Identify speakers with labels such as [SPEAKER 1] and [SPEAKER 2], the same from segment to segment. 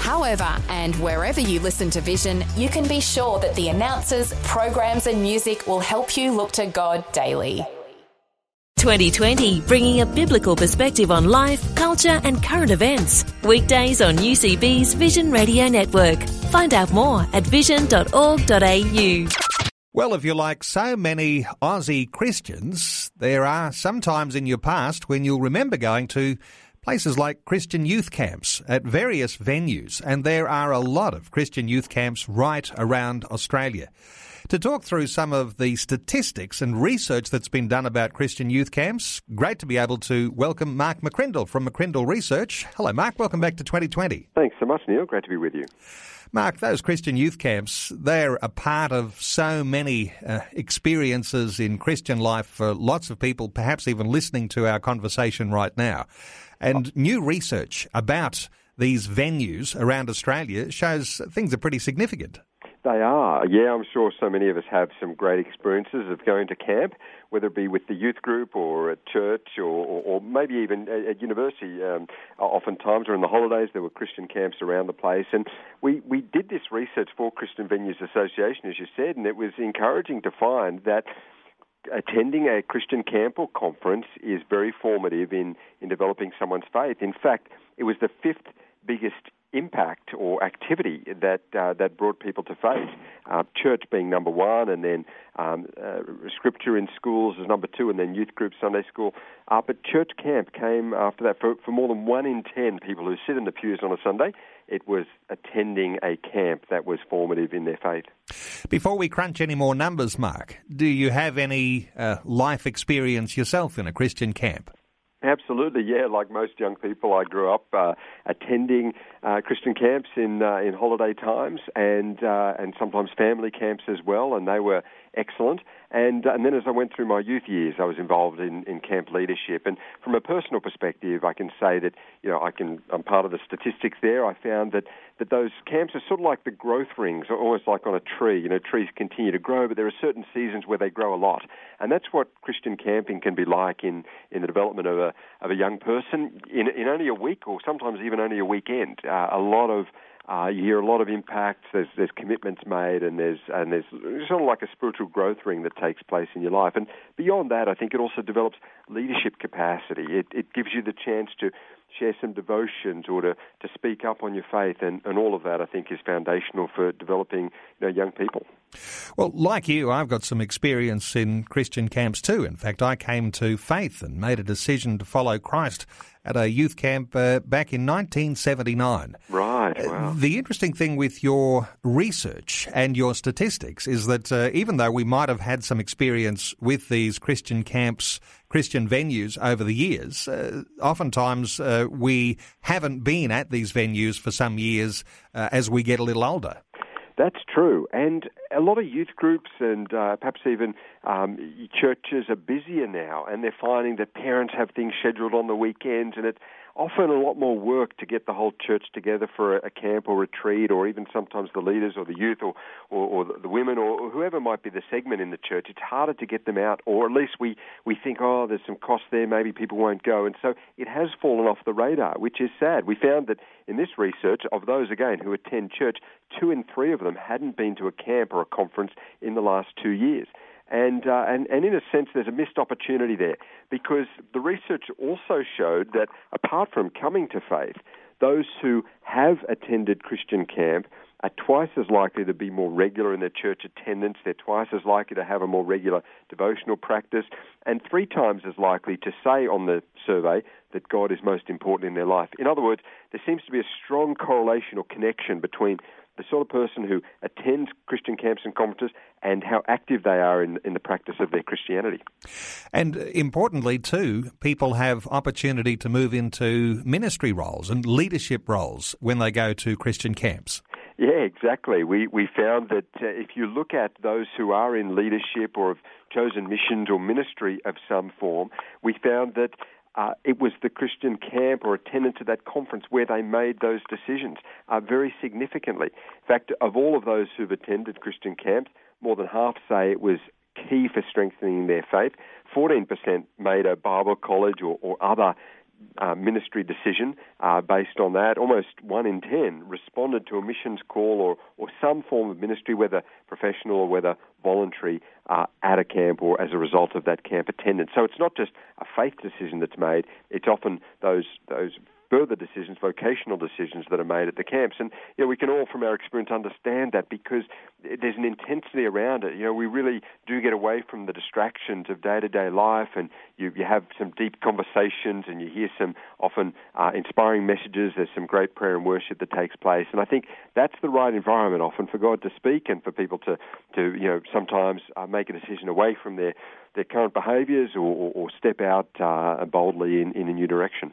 [SPEAKER 1] However, and wherever you listen to Vision, you can be sure that the announcers, programs, and music will help you look to God daily.
[SPEAKER 2] 2020, bringing a biblical perspective on life, culture, and current events. Weekdays on UCB's Vision Radio Network. Find out more at vision.org.au.
[SPEAKER 3] Well, if you're like so many Aussie Christians, there are some times in your past when you'll remember going to places like Christian youth camps at various venues, and there are a lot of Christian youth camps right around Australia. To talk through some of the statistics and research that's been done about Christian youth camps, great to be able to welcome Mark McCrindle from McCrindle Research. Hello, Mark. Welcome back to 2020.
[SPEAKER 4] Thanks so much, Neil. Great to be with you.
[SPEAKER 3] Mark, those Christian youth camps, they're a part of so many uh, experiences in Christian life for lots of people, perhaps even listening to our conversation right now. And new research about these venues around Australia shows things are pretty significant.
[SPEAKER 4] They are. Yeah, I'm sure so many of us have some great experiences of going to camp, whether it be with the youth group or at church or, or, or maybe even at, at university. Um, oftentimes, or in the holidays, there were Christian camps around the place. And we, we did this research for Christian Venues Association, as you said, and it was encouraging to find that attending a Christian camp or conference is very formative in, in developing someone's faith. In fact, it was the fifth biggest impact or activity that uh, that brought people to faith. Uh, church being number one, and then um, uh, scripture in schools is number two, and then youth group Sunday school. Uh, but church camp came after that for, for more than one in ten people who sit in the pews on a Sunday. It was attending a camp that was formative in their faith.
[SPEAKER 3] Before we crunch any more numbers, Mark, do you have any uh, life experience yourself in a Christian camp?
[SPEAKER 4] Absolutely, yeah. Like most young people, I grew up uh, attending uh, Christian camps in uh, in holiday times, and uh, and sometimes family camps as well, and they were excellent. And and then as I went through my youth years, I was involved in, in camp leadership. And from a personal perspective, I can say that you know I can I'm part of the statistics there. I found that that those camps are sort of like the growth rings, almost like on a tree. You know, trees continue to grow, but there are certain seasons where they grow a lot, and that's what Christian camping can be like in in the development of a of a young person in in only a week or sometimes even only a weekend. Uh, a lot of uh, you hear a lot of impacts. There's there's commitments made, and there's and there's sort of like a spiritual growth ring that takes place in your life. And beyond that, I think it also develops leadership capacity. It it gives you the chance to share some devotions or to, to speak up on your faith and, and all of that I think is foundational for developing you know, young people.
[SPEAKER 3] Well, like you, I've got some experience in Christian camps too. In fact, I came to faith and made a decision to follow Christ at a youth camp uh, back in 1979.
[SPEAKER 4] Right.
[SPEAKER 3] Uh. The interesting thing with your research and your statistics is that uh, even though we might have had some experience with these Christian camps, Christian venues over the years, uh, oftentimes uh, we haven't been at these venues for some years uh, as we get a little older.
[SPEAKER 4] That's true. And a lot of youth groups and uh, perhaps even um, churches are busier now, and they're finding that parents have things scheduled on the weekends, and it's often a lot more work to get the whole church together for a, camp or retreat, or even sometimes the leaders or the youth or, or, or the, the women or, or whoever might be the segment in the church. It's harder to get them out, or at least we, we think, oh, there's some cost there, maybe people won't go. And so it has fallen off the radar, which is sad. We found that in this research, of those again who attend church, two in three of them hadn't been to a camp or a conference in the last two years. And, uh, and, and in a sense, there's a missed opportunity there because the research also showed that apart from coming to faith, those who have attended Christian camp are twice as likely to be more regular in their church attendance. They're twice as likely to have a more regular devotional practice, and three times as likely to say on the survey that God is most important in their life. In other words, there seems to be a strong correlation or connection between the sort of person who attends Christian camps and conferences and how active they are in, in the practice of their Christianity.
[SPEAKER 3] And importantly, too, people have opportunity to move into ministry roles and leadership roles when they go to Christian camps.
[SPEAKER 4] Yeah, exactly. We we found that uh, if you look at those who are in leadership or have chosen missions or ministry of some form, we found that uh, it was the Christian camp or attendance to that conference where they made those decisions uh, very significantly. In fact, of all of those who've attended Christian camps, more than half say it was key for strengthening their faith. 14% made a Bible college or, or other uh, ministry decision uh, based on that. Almost one in ten responded to a missions call or, or some form of ministry, whether professional or whether voluntary, uh, at a camp or as a result of that camp attendance. So it's not just a faith decision that's made; it's often those those further decisions, vocational decisions that are made at the camps. And you know, we can all, from our experience, understand that because there's an intensity around it. You know, we really do get away from the distractions of day-to-day life, and you, you have some deep conversations, and you hear some often uh, inspiring messages. There's some great prayer and worship that takes place, and I think that's the right environment often for God to speak and for people to, to you know, sometimes uh, make a decision away from their their current behaviours or, or, or, step out uh, boldly in, in a new direction.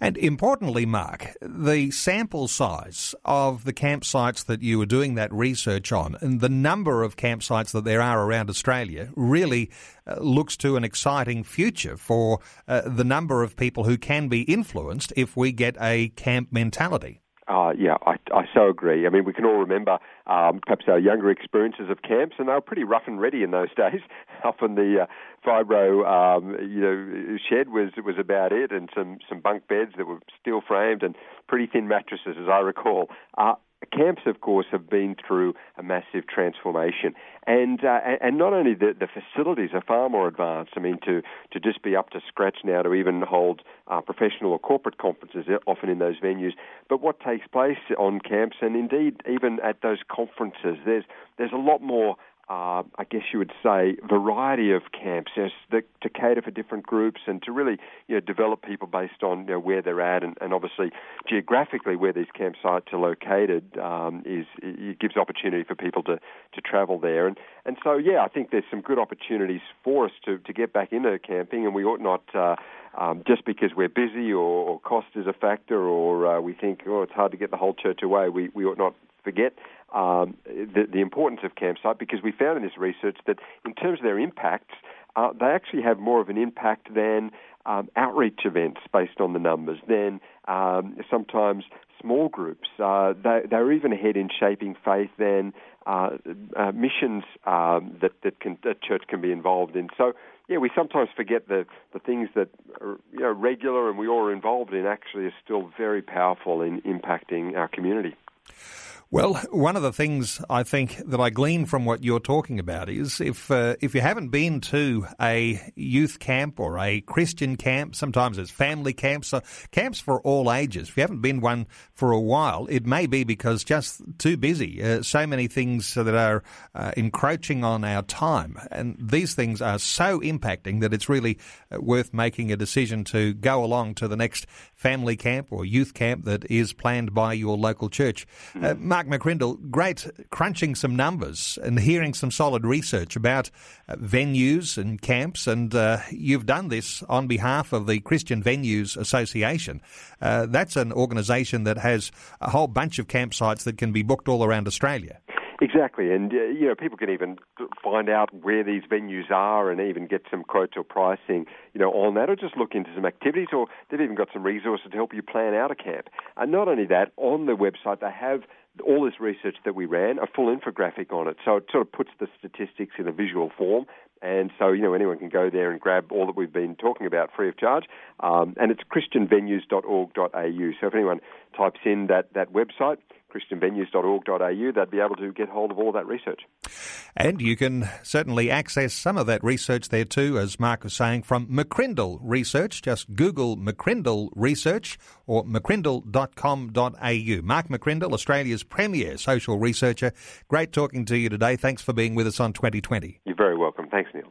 [SPEAKER 3] And importantly, Mark, the sample size of the campsites that you were doing that research on and the number of campsites that there are around Australia really uh, looks to an exciting future for uh, the number of people who can be influenced if we get a camp mentality.
[SPEAKER 4] Uh, yeah, I, I so agree. I mean, we can all remember um, perhaps our younger experiences of camps, and they were pretty rough and ready in those days. Often the uh, fibro, um, you know, shed was was about it, and some some bunk beds that were steel framed and pretty thin mattresses, as I recall. Uh, camps, of course, have been through a massive transformation, and uh, and not only the, the facilities are far more advanced. I mean, to to just be up to scratch now to even hold uh, professional or corporate conferences, uh, often in those venues. But what takes place on camps, and indeed even at those conferences, there's there's a lot more uh, I guess you would say, variety of camps yes, the, to cater for different groups and to really you know, develop people based on you know, where they're at and, and obviously geographically where these campsites are located um, is it gives opportunity for people to, to travel there. And and so yeah I think there's some good opportunities for us to, to get back into camping and we ought not uh, um, just because we're busy or, or cost is a factor or uh, we think oh it's hard to get the whole church away we, we ought not forget um, the, the, importance of campsite because we found in this research that in terms of their impacts, uh, they actually have more of an impact than um, outreach events based on the numbers, than um, sometimes small groups. Uh, they, they're even ahead in shaping faith than uh, uh missions um, that, that can, church can be involved in. So, yeah, we sometimes forget the, the things that are you know, regular and we all are involved in actually are still very powerful in impacting our community.
[SPEAKER 3] Well, one of the things I think that I glean from what you're talking about is if uh, if you haven't been to a youth camp or a Christian camp, sometimes it's family camps, uh, camps for all ages. If you haven't been one for a while, it may be because just too busy. Uh, so many things that are uh, encroaching on our time, and these things are so impacting that it's really uh, worth making a decision to go along to the next family camp or youth camp that is planned by your local church. Mm. Mark McCrindle, great crunching some numbers and hearing some solid research about uh, venues and camps, and uh, you've done this on behalf of the Christian Venues Association. Uh, that's an organisation that has a whole bunch of campsites that can be booked all around Australia.
[SPEAKER 4] Exactly, and uh, you know people can even find out where these venues are, and even get some quotes or pricing, you know, on that, or just look into some activities, or they've even got some resources to help you plan out a camp. And not only that, on the website they have all this research that we ran, a full infographic on it. So it sort of puts the statistics in a visual form. And so, you know, anyone can go there and grab all that we've been talking about free of charge. Um, and it's christianvenues.org.au. So if anyone types in that, that website, christianvenues.org.au, they'd be able to get hold of all of that research.
[SPEAKER 3] And you can certainly access some of that research there too, as Mark was saying, from McCrindle Research. Just Google McCrindle Research or mccrindle.com.au. Mark McCrindle, Australia's premier social researcher. Great talking to you today. Thanks for being with us on 2020.
[SPEAKER 4] You're very welcome. Thanks, Neil.